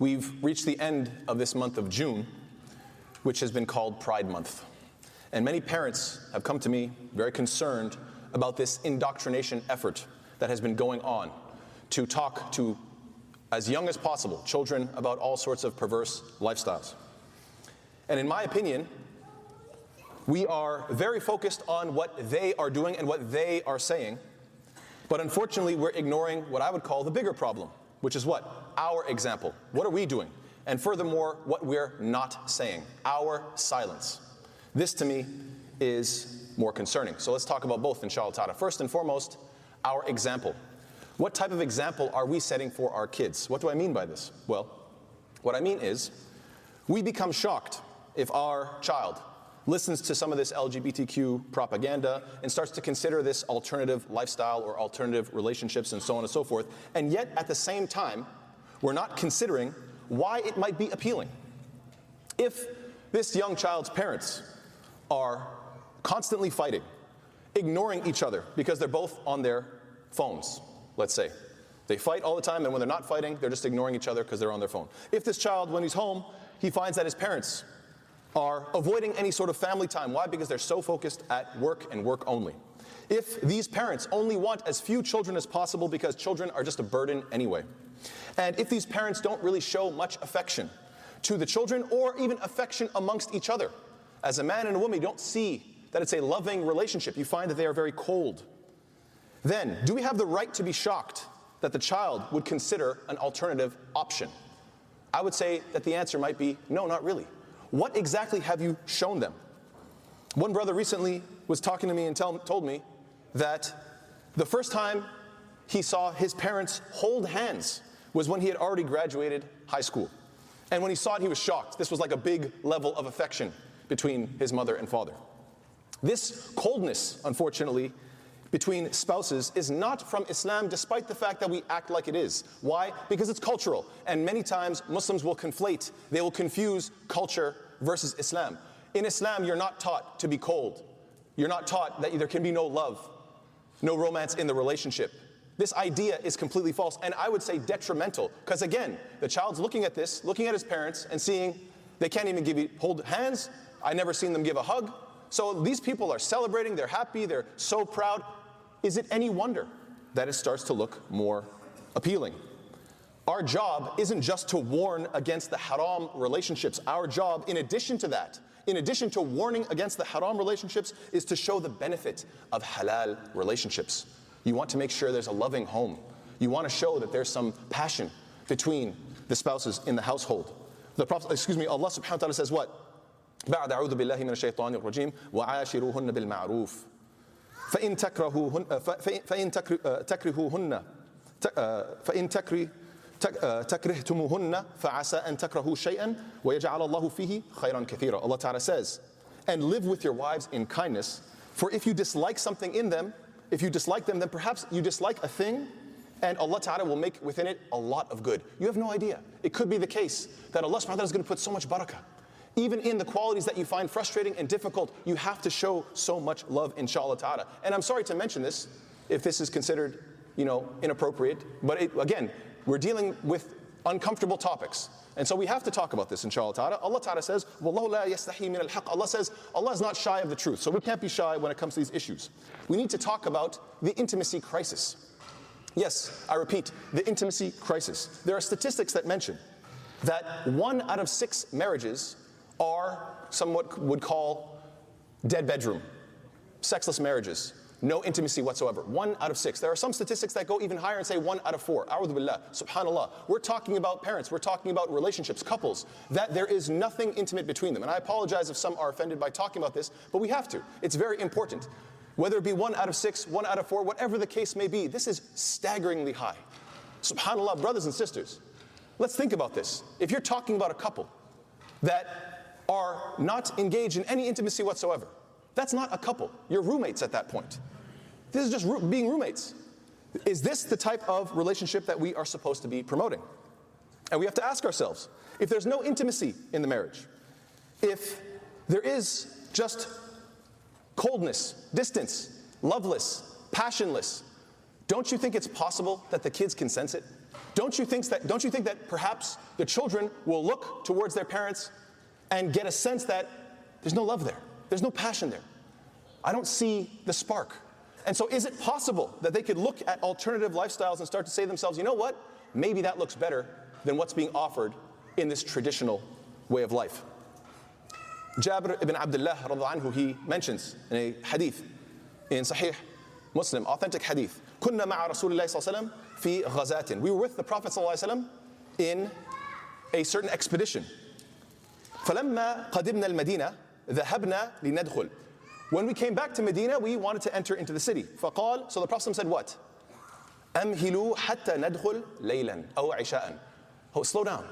We've reached the end of this month of June, which has been called Pride Month. And many parents have come to me very concerned about this indoctrination effort that has been going on to talk to as young as possible children about all sorts of perverse lifestyles. And in my opinion, we are very focused on what they are doing and what they are saying. But unfortunately, we're ignoring what I would call the bigger problem, which is what? Our example. What are we doing? And furthermore, what we're not saying, our silence. This to me is more concerning. So let's talk about both, inshallah ta'ala. First and foremost, our example. What type of example are we setting for our kids? What do I mean by this? Well, what I mean is, we become shocked if our child listens to some of this LGBTQ propaganda and starts to consider this alternative lifestyle or alternative relationships and so on and so forth. And yet, at the same time, we're not considering why it might be appealing. If this young child's parents are constantly fighting, ignoring each other because they're both on their phones, let's say. They fight all the time, and when they're not fighting, they're just ignoring each other because they're on their phone. If this child, when he's home, he finds that his parents are avoiding any sort of family time. Why? Because they're so focused at work and work only. If these parents only want as few children as possible because children are just a burden anyway. And if these parents don't really show much affection to the children or even affection amongst each other, as a man and a woman, you don't see that it's a loving relationship. You find that they are very cold. Then, do we have the right to be shocked that the child would consider an alternative option? I would say that the answer might be no, not really. What exactly have you shown them? One brother recently was talking to me and tell, told me that the first time he saw his parents hold hands was when he had already graduated high school. And when he saw it, he was shocked. This was like a big level of affection between his mother and father. This coldness, unfortunately, between spouses is not from Islam, despite the fact that we act like it is. Why? Because it's cultural. And many times Muslims will conflate, they will confuse culture versus Islam. In Islam, you're not taught to be cold. You're not taught that there can be no love, no romance in the relationship. This idea is completely false, and I would say detrimental, because again, the child's looking at this, looking at his parents, and seeing they can't even give you, hold hands. I never seen them give a hug. So these people are celebrating, they're happy, they're so proud. Is it any wonder that it starts to look more appealing? Our job isn't just to warn against the haram relationships. Our job, in addition to that, in addition to warning against the haram relationships, is to show the benefit of halal relationships. You want to make sure there's a loving home. You want to show that there's some passion between the spouses in the household. The Prophet, excuse me, Allah subhanahu wa ta'ala says what? بعد أعوذ بالله من الشيطان الرجيم وعاشروهن بالمعروف فإن تكرهوهن فإن تكرهوهن فإن تكره تكرهتموهن فعسى أن تكرهوا شيئا ويجعل الله فيه خيرا كثيرا Allah Ta'ala says and live with your wives in kindness for if you dislike something in them if you dislike them then perhaps you dislike a thing and Allah Ta'ala will make within it a lot of good. You have no idea. It could be the case that Allah subhanahu wa ta'ala is going to put so much barakah even in the qualities that you find frustrating and difficult, you have to show so much love, inshallah ta'ala. And I'm sorry to mention this, if this is considered, you know, inappropriate, but it, again, we're dealing with uncomfortable topics. And so we have to talk about this, inshallah ta'ala. Allah ta'ala says, Allah says, Allah is not shy of the truth. So we can't be shy when it comes to these issues. We need to talk about the intimacy crisis. Yes, I repeat, the intimacy crisis. There are statistics that mention that one out of six marriages are somewhat would call dead bedroom, sexless marriages, no intimacy whatsoever. One out of six. There are some statistics that go even higher and say one out of four. Billah, subhanallah. We're talking about parents, we're talking about relationships, couples, that there is nothing intimate between them. And I apologize if some are offended by talking about this, but we have to. It's very important. Whether it be one out of six, one out of four, whatever the case may be, this is staggeringly high. Subhanallah, brothers and sisters, let's think about this. If you're talking about a couple that are not engaged in any intimacy whatsoever. That's not a couple. You're roommates at that point. This is just ro- being roommates. Is this the type of relationship that we are supposed to be promoting? And we have to ask ourselves if there's no intimacy in the marriage, if there is just coldness, distance, loveless, passionless, don't you think it's possible that the kids can sense it? Don't you think that, don't you think that perhaps the children will look towards their parents and get a sense that there's no love there, there's no passion there? I don't see the spark. And so, is it possible that they could look at alternative lifestyles and start to say to themselves, you know what? Maybe that looks better than what's being offered in this traditional way of life. Jabir ibn Abdullah anhu, he mentions in a hadith in Sahih Muslim, authentic hadith. كنا مع رسول الله صلى الله عليه وسلم في غزاة. We were with the Prophet صلى الله عليه وسلم in a certain expedition. فلما قدمنا المدينة ذهبنا لندخل. When we came back to Medina, we wanted to enter into the city. فقال, so the Prophet said what? أمهلوا حتى ندخل ليلا أو عشاء. Oh, slow down.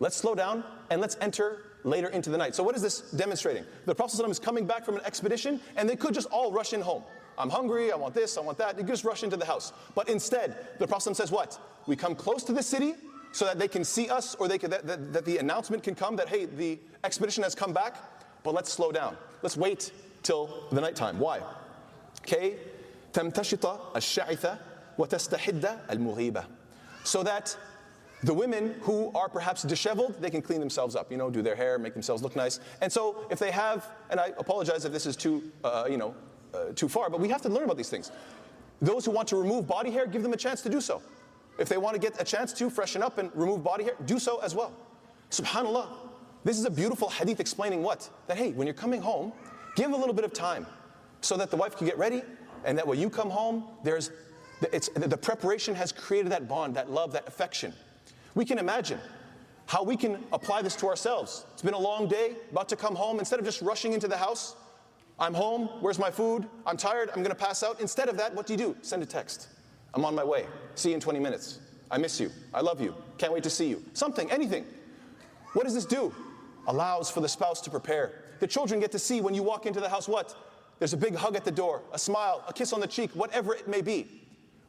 Let's slow down and let's enter later into the night. So, what is this demonstrating? The Prophet ﷺ is coming back from an expedition and they could just all rush in home. I'm hungry, I want this, I want that. You just rush into the house. But instead, the Prophet says what? We come close to the city so that they can see us or they can, that, that, that the announcement can come that, hey, the expedition has come back, but let's slow down. Let's wait till the nighttime. Why? Okay? تمتشط الشعثة وتستحد المغيبة. So that the women who are perhaps disheveled, they can clean themselves up, you know, do their hair, make themselves look nice. And so if they have, and I apologize if this is too, uh, you know, uh, too far, but we have to learn about these things. Those who want to remove body hair, give them a chance to do so. If they want to get a chance to freshen up and remove body hair, do so as well. Subhanallah. This is a beautiful hadith explaining what? That hey, when you're coming home, give a little bit of time so that the wife can get ready and that when you come home, there's it's, the preparation has created that bond, that love, that affection. We can imagine how we can apply this to ourselves. It's been a long day, about to come home. Instead of just rushing into the house, I'm home, where's my food? I'm tired, I'm gonna pass out. Instead of that, what do you do? Send a text. I'm on my way. See you in 20 minutes. I miss you. I love you. Can't wait to see you. Something, anything. What does this do? Allows for the spouse to prepare. The children get to see when you walk into the house what? There's a big hug at the door, a smile, a kiss on the cheek, whatever it may be.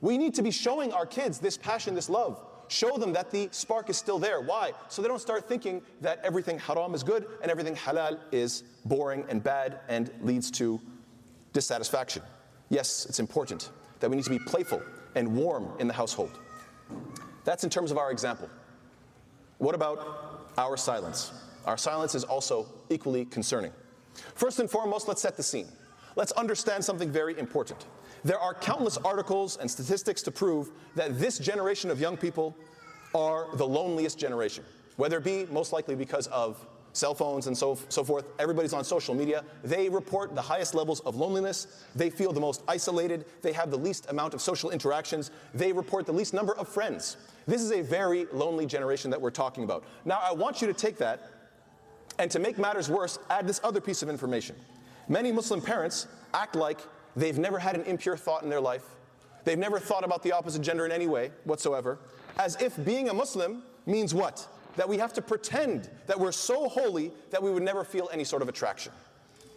We need to be showing our kids this passion, this love. Show them that the spark is still there. Why? So they don't start thinking that everything haram is good and everything halal is boring and bad and leads to dissatisfaction. Yes, it's important that we need to be playful and warm in the household. That's in terms of our example. What about our silence? Our silence is also equally concerning. First and foremost, let's set the scene. Let's understand something very important. There are countless articles and statistics to prove that this generation of young people are the loneliest generation, whether it be most likely because of cell phones and so, so forth. Everybody's on social media. They report the highest levels of loneliness. They feel the most isolated. They have the least amount of social interactions. They report the least number of friends. This is a very lonely generation that we're talking about. Now, I want you to take that and to make matters worse, add this other piece of information. Many Muslim parents act like They've never had an impure thought in their life. They've never thought about the opposite gender in any way whatsoever. As if being a Muslim means what? That we have to pretend that we're so holy that we would never feel any sort of attraction.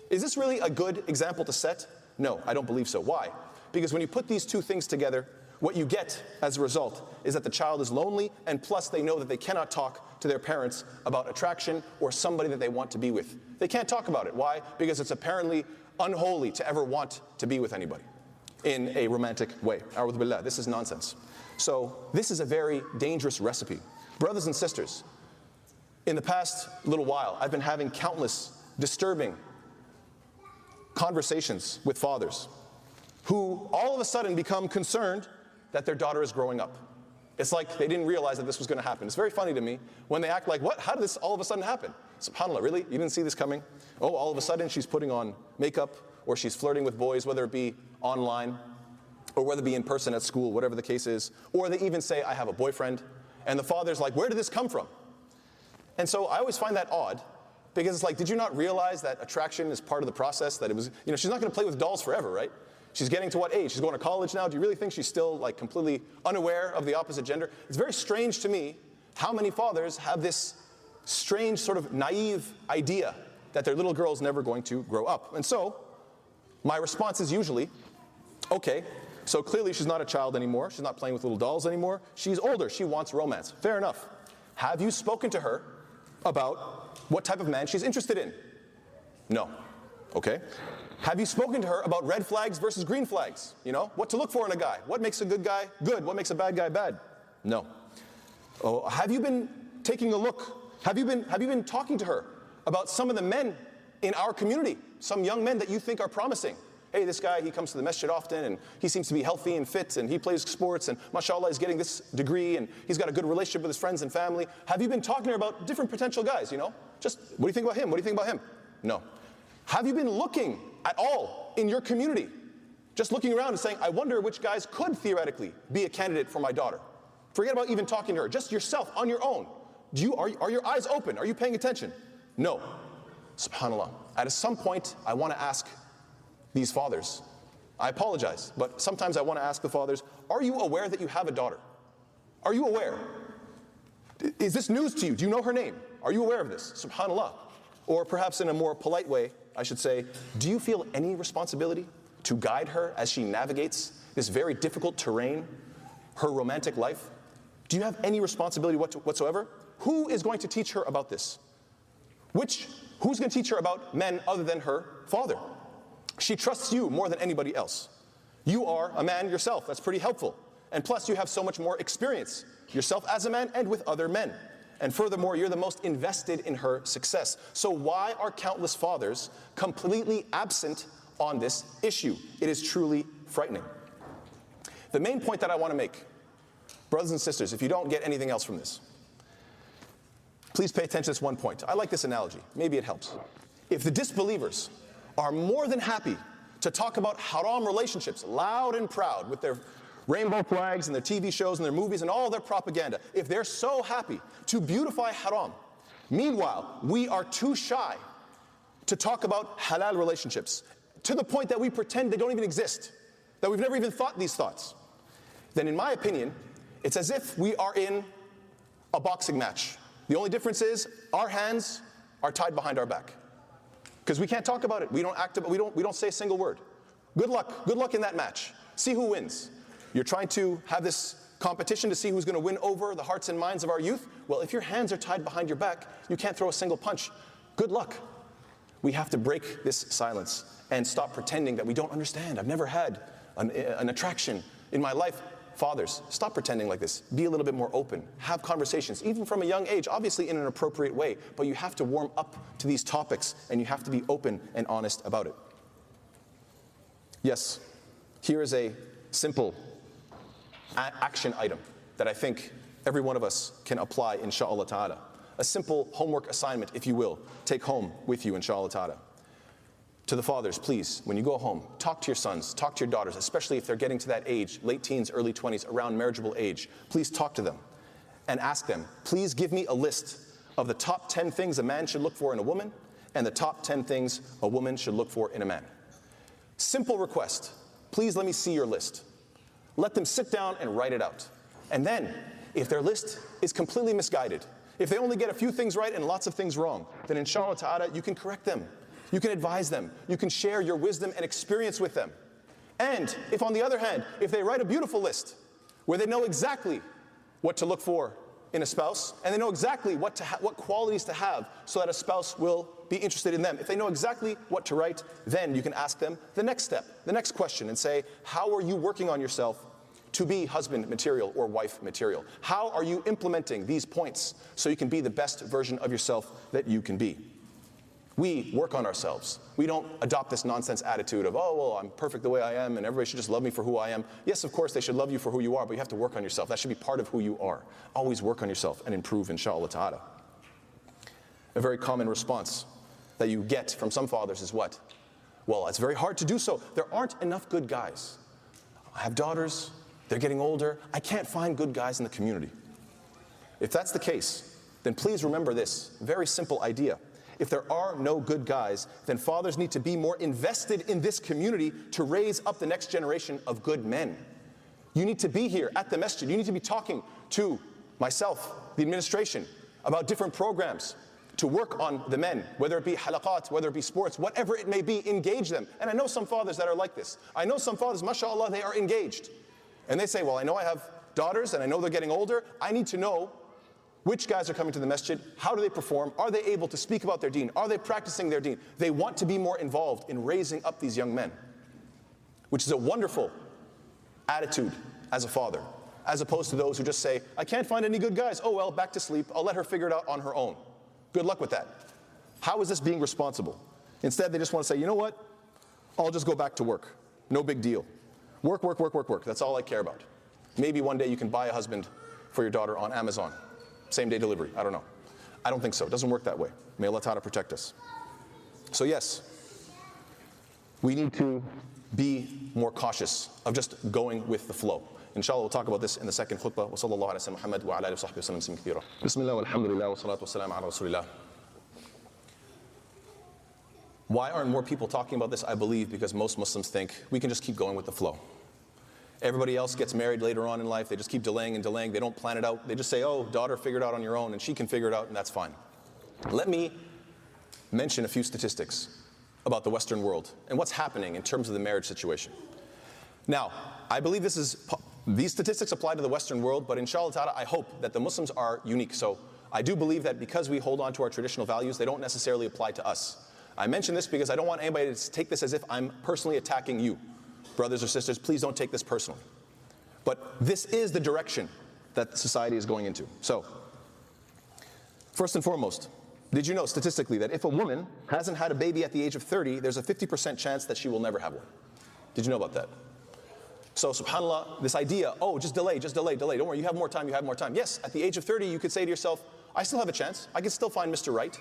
Is this really a good example to set? No, I don't believe so. Why? Because when you put these two things together, what you get as a result is that the child is lonely, and plus they know that they cannot talk to their parents about attraction or somebody that they want to be with. They can't talk about it. Why? Because it's apparently unholy to ever want to be with anybody in a romantic way. this is nonsense. So, this is a very dangerous recipe. Brothers and sisters, in the past little while, I've been having countless disturbing conversations with fathers who all of a sudden become concerned that their daughter is growing up. It's like they didn't realize that this was going to happen. It's very funny to me when they act like, What? How did this all of a sudden happen? SubhanAllah, really? You didn't see this coming? Oh, all of a sudden she's putting on makeup or she's flirting with boys, whether it be online or whether it be in person at school, whatever the case is. Or they even say, I have a boyfriend. And the father's like, Where did this come from? And so I always find that odd because it's like, did you not realize that attraction is part of the process? That it was, you know, she's not going to play with dolls forever, right? She's getting to what age? She's going to college now. Do you really think she's still like completely unaware of the opposite gender? It's very strange to me how many fathers have this strange, sort of naive idea that their little girl is never going to grow up. And so, my response is usually, okay, so clearly she's not a child anymore. She's not playing with little dolls anymore. She's older. She wants romance. Fair enough. Have you spoken to her about what type of man she's interested in? No. Okay. Have you spoken to her about red flags versus green flags? You know, what to look for in a guy? What makes a good guy good? What makes a bad guy bad? No. Oh, have you been taking a look? Have you been, have you been talking to her about some of the men in our community, some young men that you think are promising? Hey, this guy, he comes to the masjid often and he seems to be healthy and fit and he plays sports and mashallah, he's getting this degree and he's got a good relationship with his friends and family. Have you been talking to her about different potential guys, you know? Just, what do you think about him? What do you think about him? No. Have you been looking at all in your community? Just looking around and saying, I wonder which guys could theoretically be a candidate for my daughter. Forget about even talking to her, just yourself on your own. Do you, are, are your eyes open? Are you paying attention? No. SubhanAllah. At some point, I want to ask these fathers, I apologize, but sometimes I want to ask the fathers, are you aware that you have a daughter? Are you aware? Is this news to you? Do you know her name? Are you aware of this? SubhanAllah. Or perhaps in a more polite way, I should say, do you feel any responsibility to guide her as she navigates this very difficult terrain, her romantic life? Do you have any responsibility whatsoever? Who is going to teach her about this? Which, who's going to teach her about men other than her father? She trusts you more than anybody else. You are a man yourself. That's pretty helpful. And plus, you have so much more experience yourself as a man and with other men. And furthermore, you're the most invested in her success. So, why are countless fathers completely absent on this issue? It is truly frightening. The main point that I want to make, brothers and sisters, if you don't get anything else from this, please pay attention to this one point. I like this analogy. Maybe it helps. If the disbelievers are more than happy to talk about haram relationships loud and proud with their rainbow flags and their TV shows and their movies and all their propaganda, if they're so happy to beautify haram, meanwhile, we are too shy to talk about halal relationships to the point that we pretend they don't even exist, that we've never even thought these thoughts, then in my opinion, it's as if we are in a boxing match the only difference is our hands are tied behind our back. Because we can't talk about it. We don't act we don't we don't say a single word. Good luck. Good luck in that match. See who wins. You're trying to have this competition to see who's going to win over the hearts and minds of our youth. Well, if your hands are tied behind your back, you can't throw a single punch. Good luck. We have to break this silence and stop pretending that we don't understand. I've never had an, an attraction in my life. Fathers, stop pretending like this. Be a little bit more open. Have conversations, even from a young age, obviously in an appropriate way, but you have to warm up to these topics and you have to be open and honest about it. Yes, here is a simple action item that I think every one of us can apply, inshallah ta'ala. A simple homework assignment, if you will, take home with you, inshallah ta'ala to the fathers, please, when you go home, talk to your sons, talk to your daughters, especially if they're getting to that age, late teens, early 20s, around marriageable age. Please talk to them and ask them, please give me a list of the top 10 things a man should look for in a woman and the top 10 things a woman should look for in a man. Simple request. Please let me see your list. Let them sit down and write it out. And then, if their list is completely misguided, if they only get a few things right and lots of things wrong, then inshallah ta'ala, you can correct them you can advise them. You can share your wisdom and experience with them. And if, on the other hand, if they write a beautiful list where they know exactly what to look for in a spouse and they know exactly what, to ha- what qualities to have so that a spouse will be interested in them, if they know exactly what to write, then you can ask them the next step, the next question, and say, How are you working on yourself to be husband material or wife material? How are you implementing these points so you can be the best version of yourself that you can be? We work on ourselves. We don't adopt this nonsense attitude of, oh, well, I'm perfect the way I am and everybody should just love me for who I am. Yes, of course, they should love you for who you are, but you have to work on yourself. That should be part of who you are. Always work on yourself and improve, inshallah ta'ala. A very common response that you get from some fathers is what? Well, it's very hard to do so. There aren't enough good guys. I have daughters, they're getting older. I can't find good guys in the community. If that's the case, then please remember this very simple idea if there are no good guys, then fathers need to be more invested in this community to raise up the next generation of good men. You need to be here at the masjid. You need to be talking to myself, the administration, about different programs to work on the men, whether it be halaqat, whether it be sports, whatever it may be, engage them. And I know some fathers that are like this. I know some fathers, mashallah, they are engaged. And they say, Well, I know I have daughters and I know they're getting older. I need to know which guys are coming to the masjid? How do they perform? Are they able to speak about their deen? Are they practicing their deen? They want to be more involved in raising up these young men, which is a wonderful attitude as a father, as opposed to those who just say, I can't find any good guys. Oh, well, back to sleep. I'll let her figure it out on her own. Good luck with that. How is this being responsible? Instead, they just want to say, you know what? I'll just go back to work. No big deal. Work, work, work, work, work. That's all I care about. Maybe one day you can buy a husband for your daughter on Amazon. Same day delivery. I don't know. I don't think so. It doesn't work that way. May Allah Ta'ala protect us. So, yes, we need to be more cautious of just going with the flow. Inshallah, we'll talk about this in the second khutbah. Wa sallallahu alayhi wa sallam, Muhammad wa ala alihi wa sahbihi wa sallam, Bismillah, walhamdulillah, wa salatu wa salam ala rasulillah. Why aren't more people talking about this? I believe because most Muslims think we can just keep going with the flow. Everybody else gets married later on in life. They just keep delaying and delaying. They don't plan it out. They just say, oh, daughter, figure it out on your own, and she can figure it out, and that's fine. Let me mention a few statistics about the Western world and what's happening in terms of the marriage situation. Now, I believe this is these statistics apply to the Western world, but inshallah ta'ala, I hope that the Muslims are unique. So I do believe that because we hold on to our traditional values, they don't necessarily apply to us. I mention this because I don't want anybody to take this as if I'm personally attacking you. Brothers or sisters, please don't take this personally. But this is the direction that society is going into. So, first and foremost, did you know statistically that if a woman hasn't had a baby at the age of 30, there's a 50% chance that she will never have one? Did you know about that? So, subhanAllah, this idea, oh, just delay, just delay, delay. Don't worry, you have more time, you have more time. Yes, at the age of 30, you could say to yourself, I still have a chance. I can still find Mr. Right.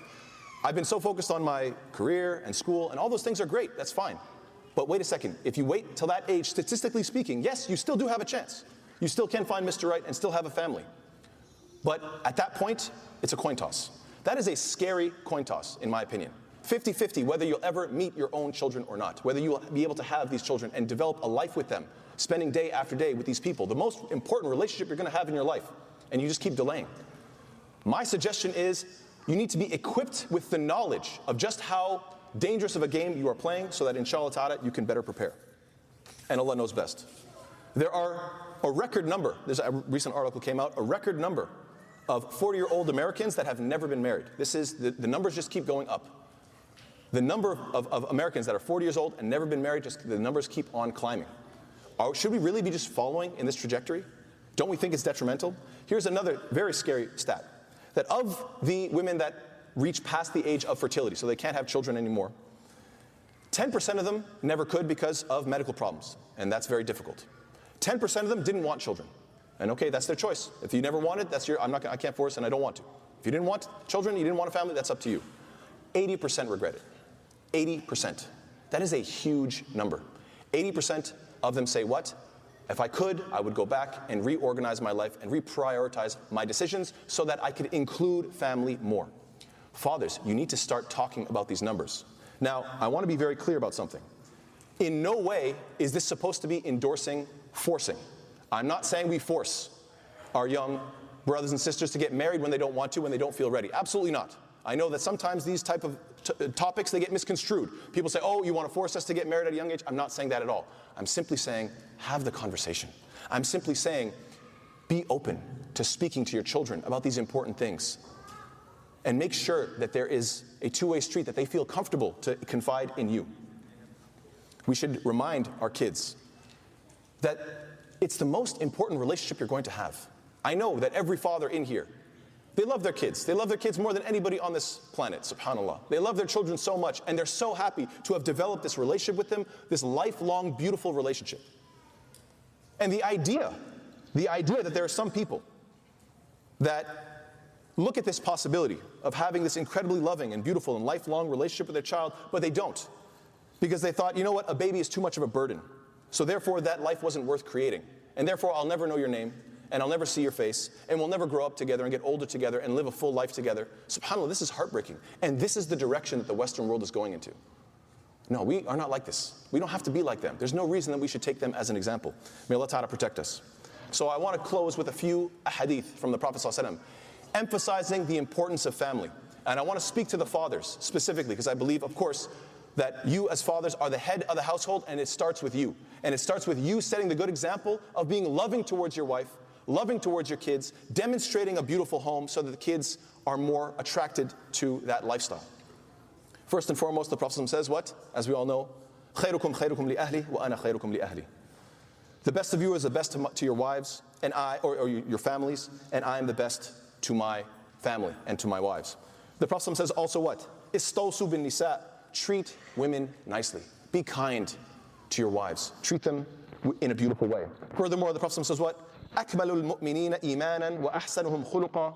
I've been so focused on my career and school, and all those things are great, that's fine. But wait a second, if you wait till that age, statistically speaking, yes, you still do have a chance. You still can find Mr. Right and still have a family. But at that point, it's a coin toss. That is a scary coin toss, in my opinion. 50 50, whether you'll ever meet your own children or not, whether you'll be able to have these children and develop a life with them, spending day after day with these people, the most important relationship you're gonna have in your life, and you just keep delaying. My suggestion is you need to be equipped with the knowledge of just how dangerous of a game you are playing so that inshallah ta'ala you can better prepare. And Allah knows best. There are a record number, there's a recent article came out, a record number of 40 year old Americans that have never been married. This is, the, the numbers just keep going up. The number of, of, Americans that are 40 years old and never been married, just the numbers keep on climbing. Are, should we really be just following in this trajectory? Don't we think it's detrimental? Here's another very scary stat that of the women that reach past the age of fertility, so they can't have children anymore, 10% of them never could because of medical problems, and that's very difficult. 10% of them didn't want children. And okay, that's their choice. If you never wanted, that's your, I'm not, I can't force and I don't want to. If you didn't want children, you didn't want a family, that's up to you. 80% regret it. 80%. That is a huge number. 80% of them say, What? If I could, I would go back and reorganize my life and reprioritize my decisions so that I could include family more. Fathers, you need to start talking about these numbers. Now, I want to be very clear about something. In no way is this supposed to be endorsing forcing. I'm not saying we force our young brothers and sisters to get married when they don't want to, when they don't feel ready. Absolutely not. I know that sometimes these type of t- topics they get misconstrued. People say, "Oh, you want to force us to get married at a young age?" I'm not saying that at all. I'm simply saying have the conversation. I'm simply saying be open to speaking to your children about these important things. And make sure that there is a two-way street that they feel comfortable to confide in you. We should remind our kids that it's the most important relationship you're going to have. I know that every father in here, they love their kids. They love their kids more than anybody on this planet, subhanAllah. They love their children so much, and they're so happy to have developed this relationship with them, this lifelong, beautiful relationship. And the idea, the idea that there are some people that look at this possibility of having this incredibly loving and beautiful and lifelong relationship with their child, but they don't. Because they thought, you know what, a baby is too much of a burden. So therefore, that life wasn't worth creating. And therefore, I'll never know your name, and I'll never see your face, and we'll never grow up together and get older together and live a full life together. SubhanAllah, this is heartbreaking. And this is the direction that the Western world is going into. No, we are not like this. We don't have to be like them. There's no reason that we should take them as an example. May Allah Ta'ala protect us. So I want to close with a few hadith from the Prophet ﷺ, emphasizing the importance of family. And I want to speak to the fathers specifically, because I believe, of course, that you as fathers are the head of the household and it starts with you. And it starts with you setting the good example of being loving towards your wife, loving towards your kids, demonstrating a beautiful home so that the kids are more attracted to that lifestyle. First and foremost, the Prophet says what? As we all know, خيركم خيركم لأهلي وأنا خيركم لأهلي. The best of you is the best to, to your wives, and I, or, or your families, and I am the best to my family and to my wives. The Prophet says also what? Istawsu bin nisa. Treat women nicely. Be kind to your wives. Treat them in a beautiful way. Furthermore, the Prophet says what? أكمل المؤمنين إيمانا وأحسنهم خلقا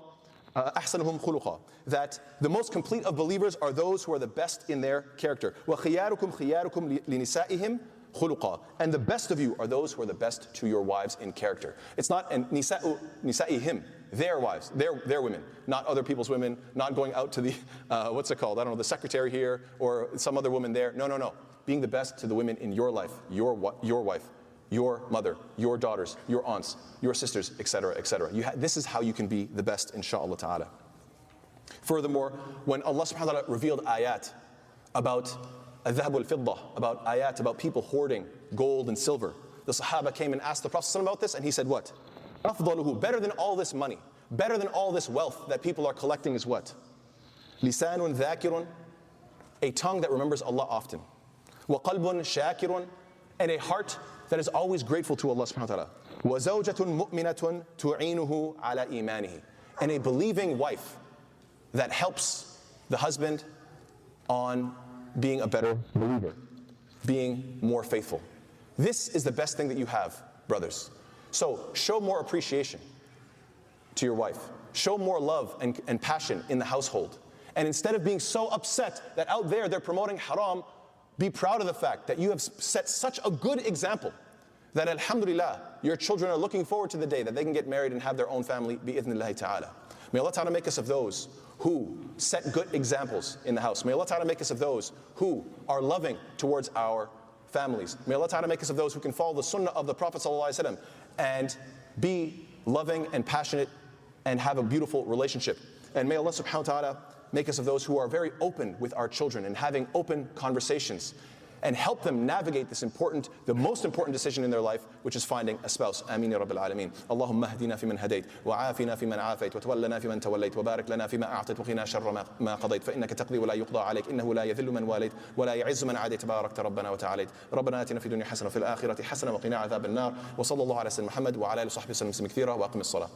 أحسنهم خلقا that the most complete of believers are those who are the best in their character وخياركم خياركم لنسائهم خلقا and the best of you are those who are the best to your wives in character it's not and nisa'u nisa'ihim their wives their, their women not other people's women not going out to the uh, what's it called I don't know the secretary here or some other woman there no no no being the best to the women in your life your your wife your mother, your daughters, your aunts, your sisters, etc., etc. Ha- this is how you can be the best, inshallah ta'ala. Furthermore, when Allah subhanahu wa ta'ala revealed ayat about adhab al-fiddah, about ayat, about people hoarding gold and silver, the Sahaba came and asked the Prophet about this, and he said what? أفضله, better than all this money, better than all this wealth that people are collecting is what? Lisanun dhakirun, a tongue that remembers Allah often. وقلب شاكر, and a heart that is always grateful to Allah subhanahu wa ta'ala. وَزَوْجَةٌ مُؤْمِنَةٌ تُعِينُهُ عَلَى إِيمَانِهِ And a believing wife that helps the husband on being a better believer, being more faithful. This is the best thing that you have, brothers. So show more appreciation to your wife. Show more love and, and passion in the household. And instead of being so upset that out there they're promoting haram, be proud of the fact that you have set such a good example that alhamdulillah, your children are looking forward to the day that they can get married and have their own family, bi'idhnillahi ta'ala. May Allah ta'ala make us of those who set good examples in the house. May Allah ta'ala make us of those who are loving towards our families. May Allah ta'ala make us of those who can follow the sunnah of the Prophet and be loving and passionate and have a beautiful relationship. And may Allah subhanahu wa ta'ala make us of those who are very open with our children and having open conversations and help them navigate this important, the most important decision in their life, which is finding a spouse. Ameen ya Rabbil Alameen. Allahumma hdina fi man hadayt, wa afina fi man afayt, wa tawallana fi man tawallayt, wa barik lana fi ma a'tayt, wa qina sharra ma, ma qadayt, fa innaka taqdi wa la yuqda alayk, innahu la yadhillu man walayt, wa la ya'izzu man adayt, barakta rabbana wa ta'alayt. ربنا آتنا في الدنيا حسنة وفي الآخرة حسنة وقنا عذاب النار وصلى الله على سيدنا محمد وعلى آله وصحبه وسلم كثيرا وأقم الصلاة